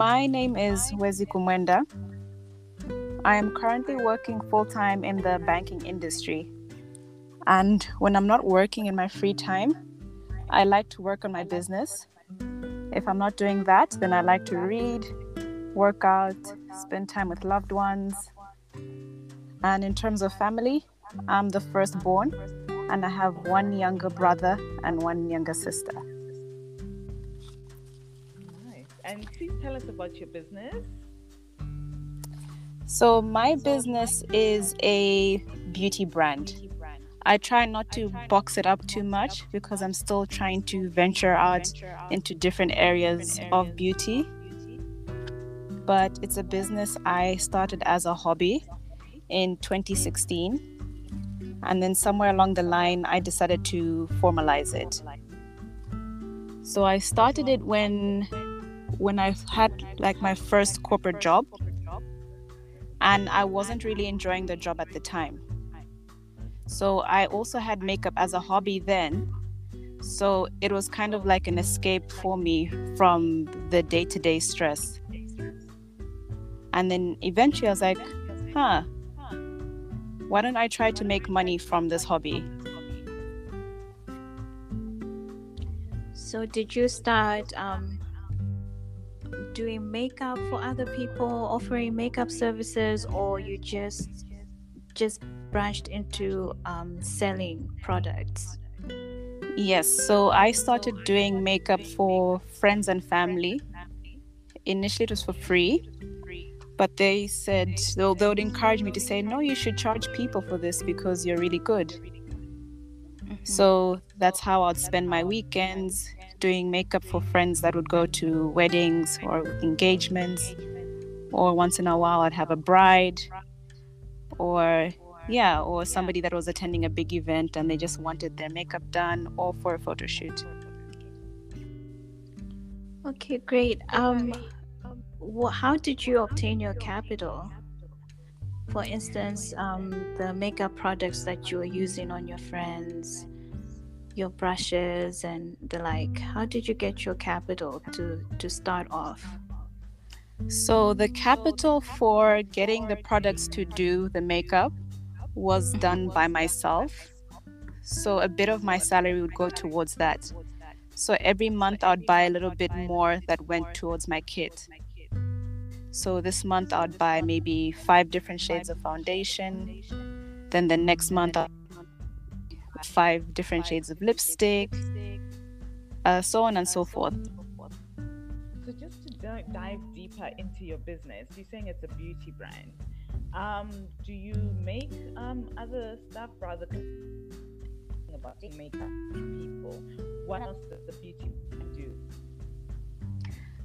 My name is Wezi Kumwenda. I am currently working full time in the banking industry. And when I'm not working in my free time, I like to work on my business. If I'm not doing that, then I like to read, work out, spend time with loved ones. And in terms of family, I'm the firstborn and I have one younger brother and one younger sister. And please tell us about your business. So, my business is a beauty brand. I try not to box it up too much because I'm still trying to venture out into different areas of beauty. But it's a business I started as a hobby in 2016 and then somewhere along the line i decided to formalize it so i started it when when i had like my first corporate job and i wasn't really enjoying the job at the time. So i also had makeup as a hobby then. So it was kind of like an escape for me from the day-to-day stress. And then eventually i was like huh why don't I try to make money from this hobby? So, did you start um, doing makeup for other people, offering makeup services, or you just just branched into um, selling products? Yes, so I started doing makeup for friends and family. Initially, it was for free but they said they would encourage me to say no you should charge people for this because you're really good mm-hmm. so that's how i'd spend my weekends doing makeup for friends that would go to weddings or engagements. Or once in a while i'd have a bride. Or yeah or somebody that was attending a big event and they just wanted their makeup done or for a photo shoot. Okay great. Um how did you obtain your capital? For instance, um, the makeup products that you are using on your friends, your brushes, and the like. How did you get your capital to to start off? So the capital for getting the products to do the makeup was done by myself. So a bit of my salary would go towards that. So every month I would buy a little bit more that went towards my kit. So this month I'd buy maybe five different shades of foundation. Then the next month I'll five different shades of lipstick, uh, so on and so forth. So just to dive deeper into your business, you're saying it's a beauty brand. Um, do you make um, other stuff rather than about makeup people? What else does the beauty brand do?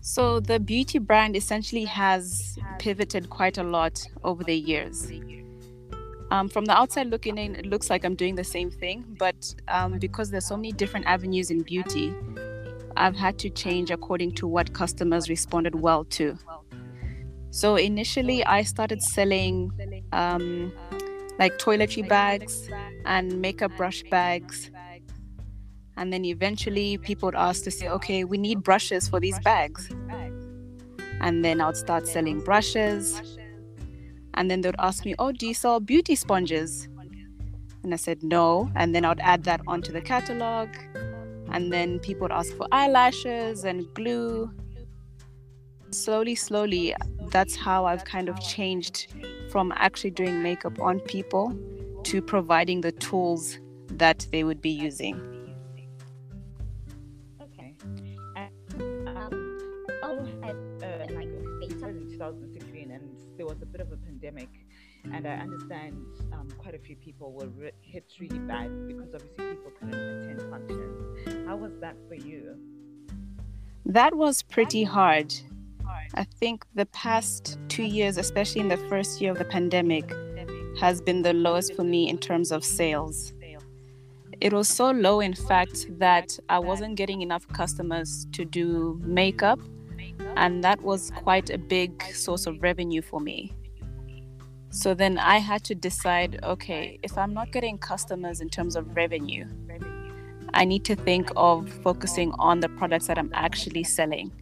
So the beauty brand essentially has pivoted quite a lot over the years. Um, from the outside looking in, it looks like I'm doing the same thing, but um, because there's so many different avenues in beauty, I've had to change according to what customers responded well to. So initially, I started selling um, like toiletry bags and makeup brush bags and then eventually people would ask to say, okay, we need brushes for these bags. And then I'd start selling brushes. And then they'd ask me, oh, do you sell beauty sponges? And I said, no. And then I'd add that onto the catalog. And then people would ask for eyelashes and glue. Slowly, slowly, that's how I've kind of changed from actually doing makeup on people to providing the tools that they would be using. Was a bit of a pandemic, and I understand um, quite a few people were re- hit really bad because obviously people couldn't attend functions. How was that for you? That was pretty hard. I think the past two years, especially in the first year of the pandemic, has been the lowest for me in terms of sales. It was so low, in fact, that I wasn't getting enough customers to do makeup and that was quite a big source of revenue for me. So then I had to decide okay, if I'm not getting customers in terms of revenue, I need to think of focusing on the products that I'm actually selling.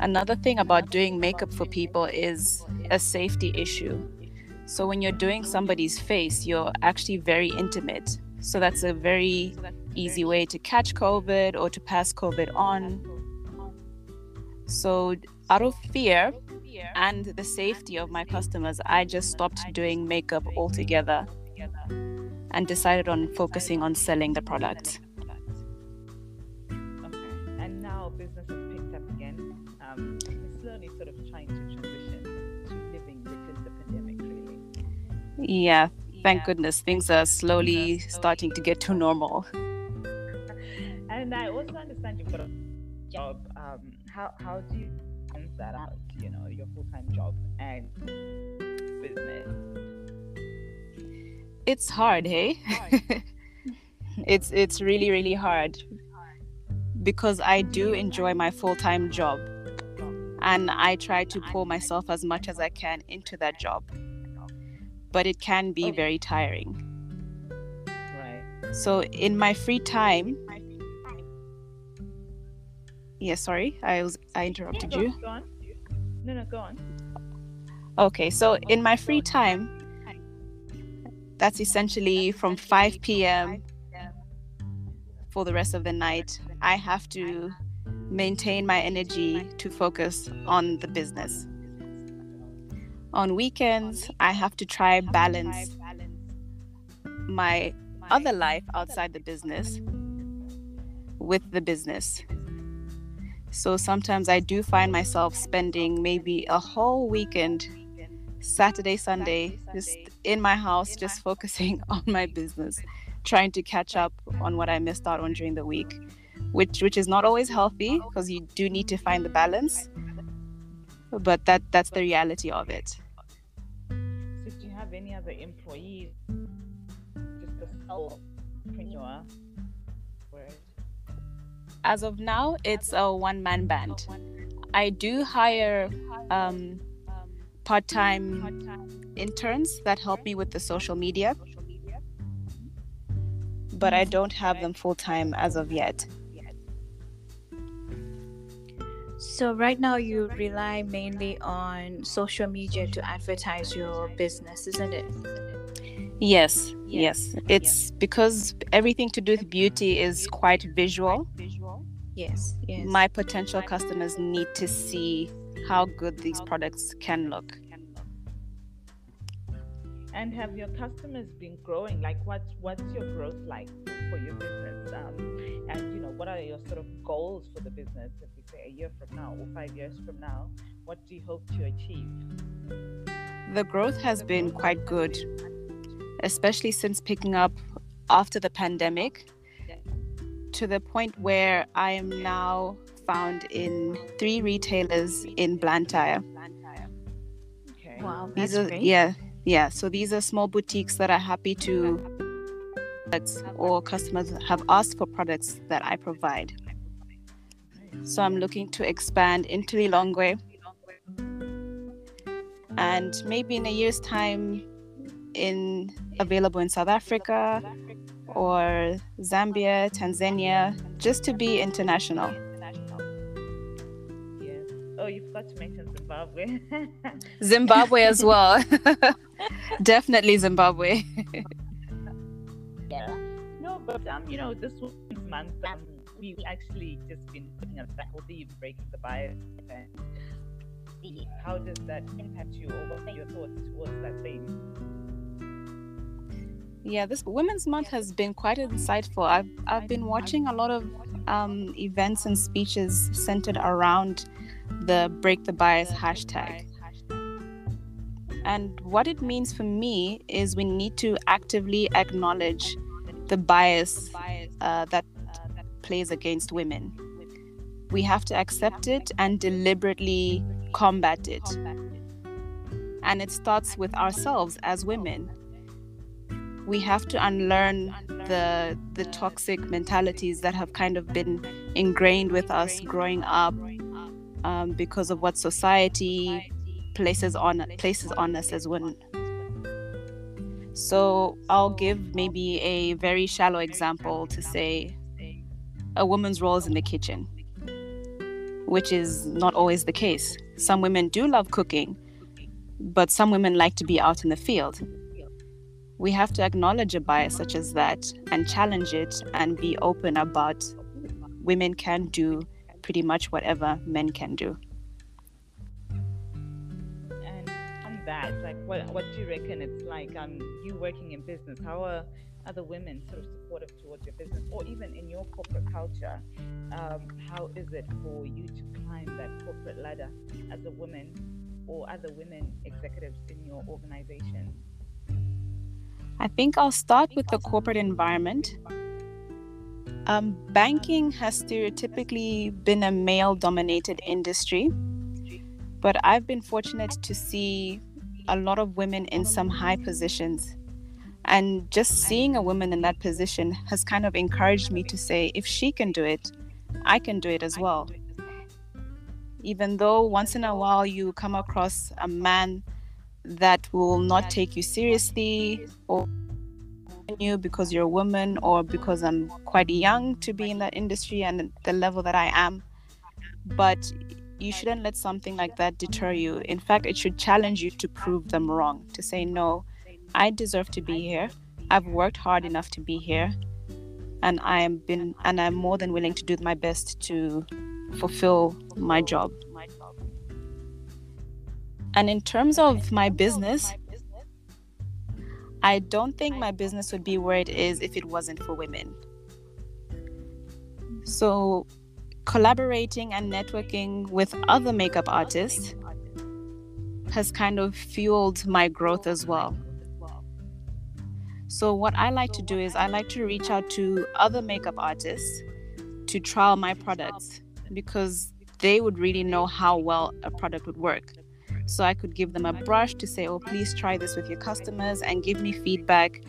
Another thing about doing makeup for people is a safety issue. So when you're doing somebody's face, you're actually very intimate. So that's a very easy way to catch COVID or to pass COVID on. So out of fear and the safety of my customers, I just stopped doing makeup altogether and decided on focusing on selling the product. Okay. And now business has picked up again. Um, we're slowly sort of trying to transition to living within the pandemic, really. Yeah, thank goodness things are slowly starting to get to normal. And I also understand you've got a job. Um, how how do you balance that out? You know, your full time job and business. It's hard, hey? it's it's really really hard because I do enjoy my full-time job and I try to pour myself as much as I can into that job. But it can be oh. very tiring. Right. So in my free time, yeah, sorry, I was I interrupted Go you. Go on. No, no, go on. Okay, so in my free time, that's essentially from 5 p.m. for the rest of the night. I have to maintain my energy to focus on the business. On weekends, I have to try balance my other life outside the business with the business. So sometimes I do find myself spending maybe a whole weekend, Saturday, Sunday, just in my house, just focusing on my business, trying to catch up on what I missed out on during the week, which which is not always healthy because you do need to find the balance. But that that's the reality of it. So do you have any other employees? Just a? Word. As of now, it's a one man band. I do hire um, part time interns that help me with the social media, but I don't have them full time as of yet. So right now you rely mainly on social media to advertise your business, isn't it? Yes, yes. It's because everything to do with beauty is quite visual. Yes, yes. My potential customers need to see how good these products can look. And have your customers been growing? Like, what's what's your growth like for your business? Um, and you know, what are your sort of goals for the business? If we say a year from now or five years from now, what do you hope to achieve? The growth has been quite good, especially since picking up after the pandemic to the point where I am now found in three retailers in Blantyre. Okay. Wow, that's These are great. yeah, yeah. So these are small boutiques that are happy to products or customers have asked for products that I provide. So I'm looking to expand into Lilongwe and maybe in a year's time in available in South Africa or Zambia, Tanzania, just to be international. Yes. Oh, you forgot to mention Zimbabwe. Zimbabwe as well. Definitely Zimbabwe. yeah. No, but um, you know, this month, um, we actually just been looking at faculty breaking the bias and how does that impact you or what are your thoughts towards that thing? Yeah, this Women's Month has been quite insightful. I've I've been watching a lot of um, events and speeches centered around the break the bias hashtag. And what it means for me is we need to actively acknowledge the bias uh, that plays against women. We have to accept it and deliberately combat it. And it starts with ourselves as women. We have to unlearn the the toxic mentalities that have kind of been ingrained with us growing up um, because of what society places on places on us as women. So I'll give maybe a very shallow example to say a woman's role is in the kitchen. which is not always the case. Some women do love cooking, but some women like to be out in the field. We have to acknowledge a bias such as that and challenge it and be open about women can do pretty much whatever men can do. And on that, like, what what do you reckon it's like? Um, you working in business, how are other women sort of supportive towards your business, or even in your corporate culture? Um, how is it for you to climb that corporate ladder as a woman, or other women executives in your organization? I think I'll start with the corporate environment. Um, banking has stereotypically been a male dominated industry, but I've been fortunate to see a lot of women in some high positions. And just seeing a woman in that position has kind of encouraged me to say, if she can do it, I can do it as well. Even though once in a while you come across a man that will not take you seriously or you because you're a woman or because I'm quite young to be in that industry and the level that I am. But you shouldn't let something like that deter you. In fact, it should challenge you to prove them wrong, to say, no, I deserve to be here. I've worked hard enough to be here. And I am been and I'm more than willing to do my best to fulfill my job. And in terms of my business, I don't think my business would be where it is if it wasn't for women. So, collaborating and networking with other makeup artists has kind of fueled my growth as well. So, what I like to do is I like to reach out to other makeup artists to trial my products because they would really know how well a product would work. So I could give them a brush to say, oh, please try this with your customers and give me feedback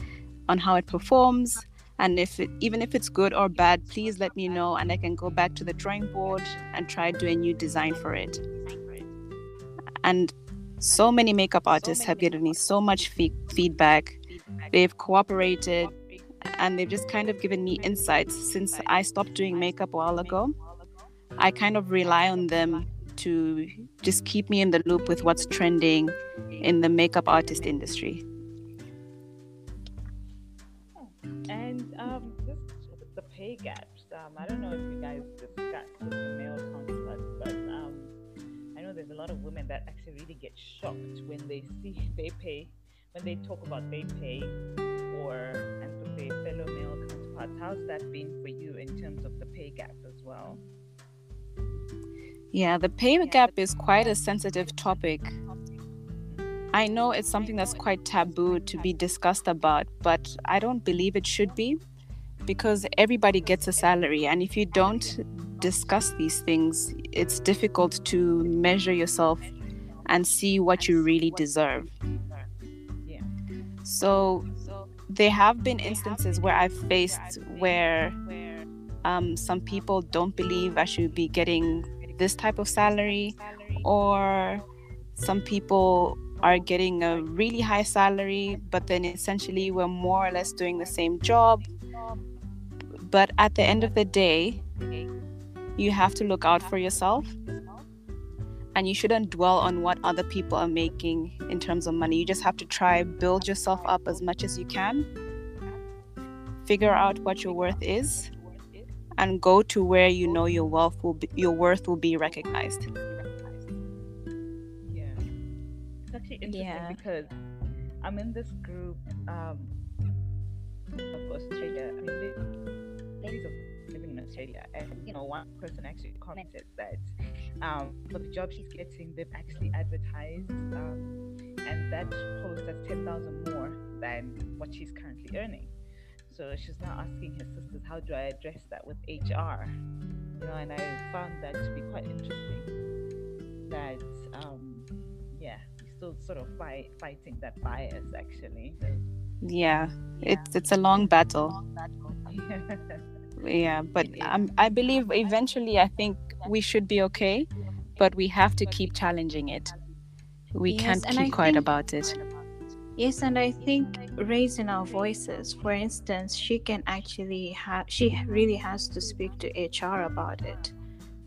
on how it performs. And if it, even if it's good or bad, please let me know and I can go back to the drawing board and try do a new design for it. And so many makeup artists have given me so much fee- feedback. They've cooperated and they've just kind of given me insights since I stopped doing makeup a while ago. I kind of rely on them to just keep me in the loop with what's trending in the makeup artist industry. And um, just the pay gaps, um, I don't know if you guys discussed with the male counterparts, but um, I know there's a lot of women that actually really get shocked when they see they pay, when they talk about they pay, or and their fellow male counterparts. How's that been for you in terms of the pay gap as well? Yeah, the pay gap is quite a sensitive topic. I know it's something that's quite taboo to be discussed about, but I don't believe it should be because everybody gets a salary. And if you don't discuss these things, it's difficult to measure yourself and see what you really deserve. So, there have been instances where I've faced where um, some people don't believe I should be getting this type of salary, or some people are getting a really high salary, but then essentially we're more or less doing the same job. But at the end of the day, you have to look out for yourself and you shouldn't dwell on what other people are making in terms of money. You just have to try build yourself up as much as you can. Figure out what your worth is and go to where you know your wealth will be, your worth will be recognized. Yeah, it's actually interesting yeah. because I'm in this group um, of Australia. I mean, ladies of living in Australia, and you know, one person actually commented that um, for the job she's getting, they've actually advertised, um, and that post has ten thousand more than what she's currently earning. So she's now asking her sisters, how do I address that with HR? You know, and I found that to be quite interesting. That, um, yeah, we're still sort of fight, fighting that bias, actually. Yeah, it's it's a long battle. yeah, but um, I believe eventually, I think we should be okay, but we have to keep challenging it. We yes, can't keep quiet about it. Yes, and I think raising our voices, for instance, she can actually have, she really has to speak to HR about it.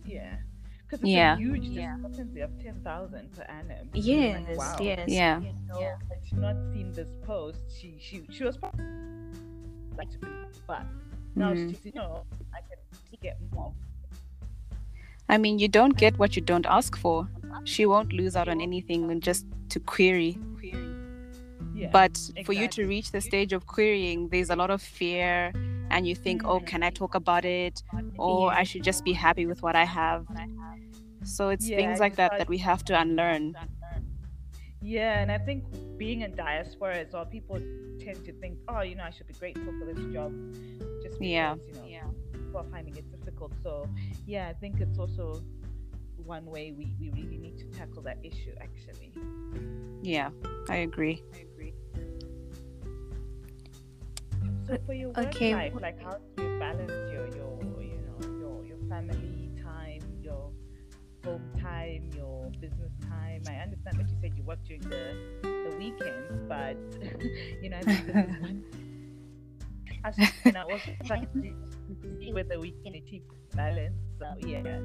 Yeah, Because it's Yeah. a huge Yeah. discrepancy of 10,000 per annum. Yes, Like, wow. yes. Yeah. You know, Yeah. had she not seen this post, she she she was probably like to be, but now Mhm. she's you know I can get more. I mean, you don't get what you don't ask for. She won't lose out on anything and just to query. query. Yeah. But for you to reach the stage of querying, there's a lot of fear, and you think, oh, can I mm-hmm. talk about it? Or I should just be happy with what I have. So it's Yeah, things like that that we have to unlearn. Yeah, and I think being in diaspora as well, people tend to think, oh, you know, I should be grateful for this job, just because Yeah. you know people are finding it difficult. So yeah, I think it's also one way we, we really need to tackle that issue actually. Yeah, I agree. So for your work Okay, life, wh- like how do you balance your your you know your your family time, your home time, your business time? I understand that you said you work during the the weekends, but you know I think this is one aspect, and I also trying to see whether we can achieve balance. So yeah,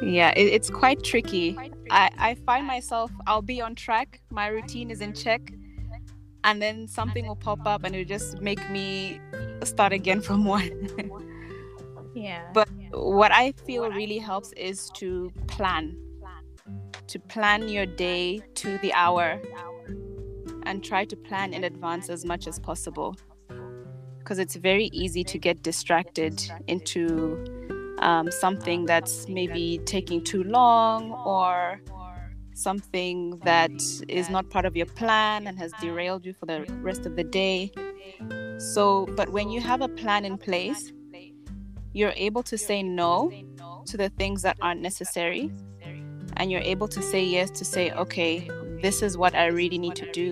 Yeah, it, it's quite tricky. I, I find myself, I'll be on track, my routine is in check, and then something will pop up and it'll just make me start again from one. Yeah. But what I feel really helps is to plan, to plan your day to the hour and try to plan in advance as much as possible. Because it's very easy to get distracted into um, something that's maybe taking too long or something that is not part of your plan and has derailed you for the rest of the day. So, but when you have a plan in place, you're able to say no to the things that aren't necessary. and you're able to say yes to say okay this is what i really need to do.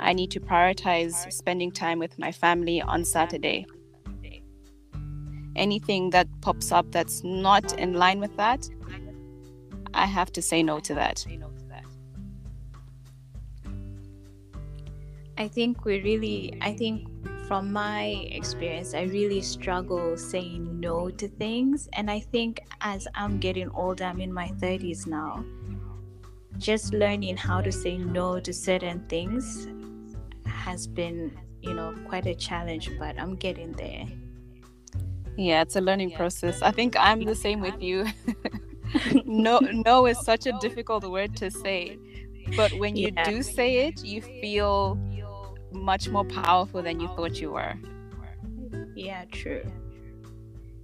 i need to prioritize spending time with my family on saturday. anything that pops up that's not in line with that i have to say no to that I think we really, I think from my experience, I really struggle saying no to things. And I think as I'm getting older, I'm in my 30s now, just learning how to say no to certain things has been, you know, quite a challenge, but I'm getting there. yeah it's a learning process i think i'm the same with you no no is such a difficult word to say but when you Yeah. do say it you feel much more powerful than you thought you were Yeah, true.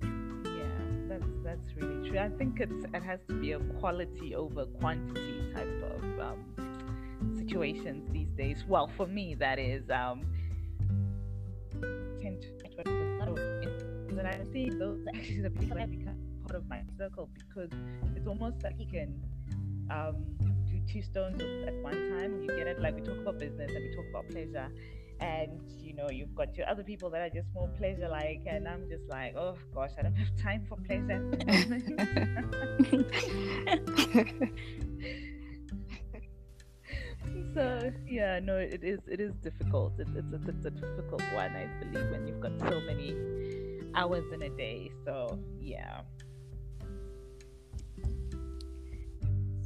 yeah, that's that's really true. I think it's it has to be a quality over quantity type of um, situations these days. Well, for me, that is. Um, I see those actually the people become part of my circle because it's almost like you can um, two stones at one time. You get it? Like we talk about business and we talk about pleasure, and you know you've got your other people that are just more pleasure like, and I'm just like, oh gosh, I don't have time for pleasure. so yeah, no, it is it is difficult. It, it's, a, it's a difficult one, I believe, when you've got so many hours in a day. So yeah.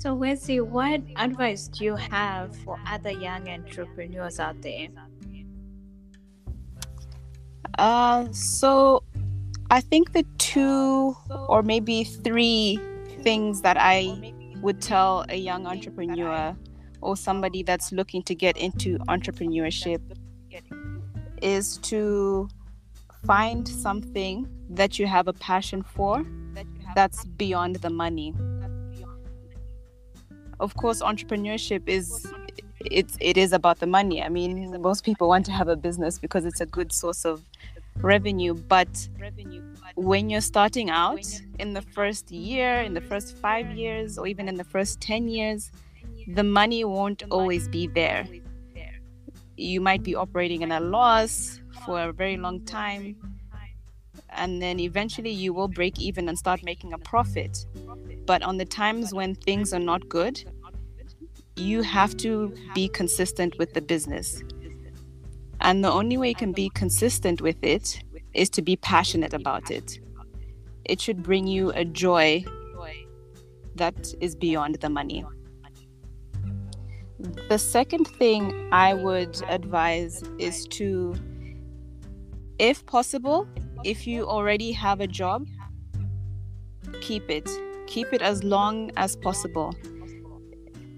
So, Wezi, what advice do you have for other young entrepreneurs out there? Uh, so I think the two or maybe three things that I would tell a young entrepreneur or somebody that's looking to get into entrepreneurship is to find something that you have a passion for that's beyond the money. Of course, entrepreneurship is it's it is about the money. I mean, most people want to have a business because it's a good source of revenue, but when you're starting out in the first year, in the first 5 years or even in the first 10 years, the money won't always be there. You might be operating in a loss for a very long time and then eventually you will break even and start making a profit. But on the times when things are not good, you have to be consistent with the business. And the only way you can be consistent with it is to be passionate about it. It should bring you a joy that is beyond the money. The second thing I would advise is to, if possible, if you already have a job, keep it. Keep it as long as possible.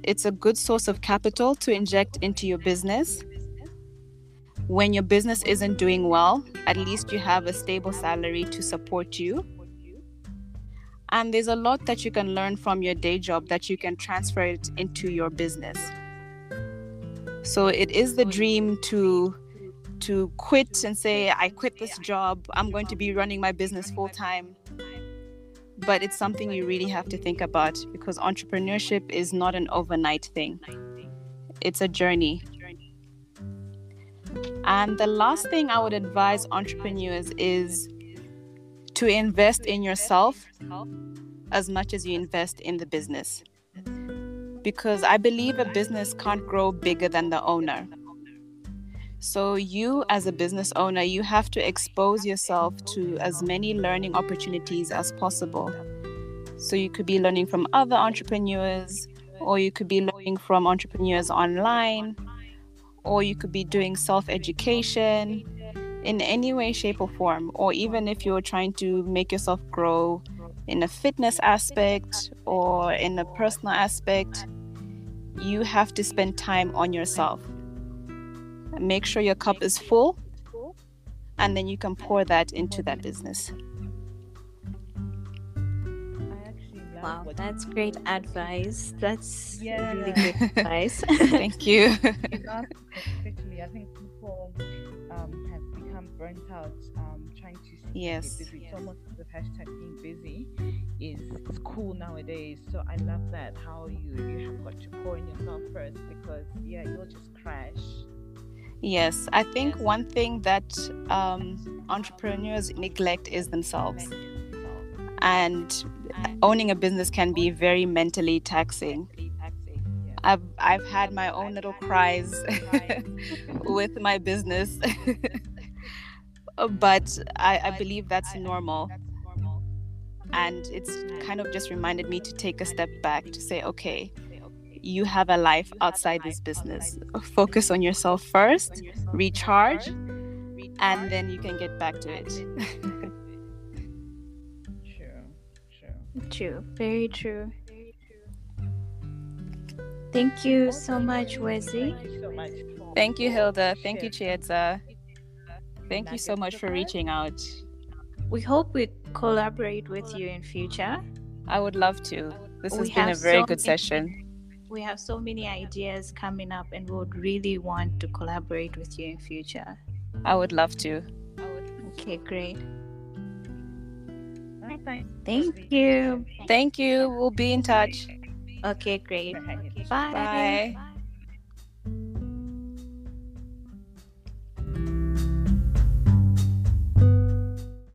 It's a good source of capital to inject into your business. When your business isn't doing well, at least you have a stable salary to support you. And there's a lot that you can learn from your day job that you can transfer it into your business. So it is the dream to to quit and say I quit this job. I'm going to be running my business full time. But it's something you really have to think about because entrepreneurship is not an overnight thing. It's a journey. And the last thing I would advise entrepreneurs is to invest in yourself as much as you invest in the business. Because I believe a business can't grow bigger than the owner. So, you as a business owner, you have to expose yourself to as many learning opportunities as possible. So, you could be learning from other entrepreneurs, or you could be learning from entrepreneurs online, or you could be doing self education in any way, shape, or form. Or even if you're trying to make yourself grow in a fitness aspect or in a personal aspect, you have to spend time on yourself. Make sure your cup is full, and then you can pour that into that business. Wow, that's great advice. That's yeah. really good advice. Thank you. Especially, I think people um, have become burnt out um, trying to yes. busy. Yes. So much of the hashtag being busy is it's cool nowadays. So I love that how you you have got to pour in yourself first because yeah, you'll just crash. Yes, I think one thing that um, entrepreneurs neglect is themselves. And owning a business can be very mentally taxing. I've I've had my own little cries with my business, but I, I believe that's normal. And it's kind of just reminded me to take a step back to say, okay, you have a life outside this business. Focus on yourself first, recharge, and then you can get back to it. true, true. True, very true. Thank you so much, Wezi. Thank you, Hilda. Thank you, Chiedza. Thank you so much for reaching out. We hope we collaborate with you in future. I would love to. This has been a very good session we have so many ideas coming up and we would really want to collaborate with you in future. I would love to. Okay great. Thank you. Thank you. we'll be in touch. Okay great. Bye, bye.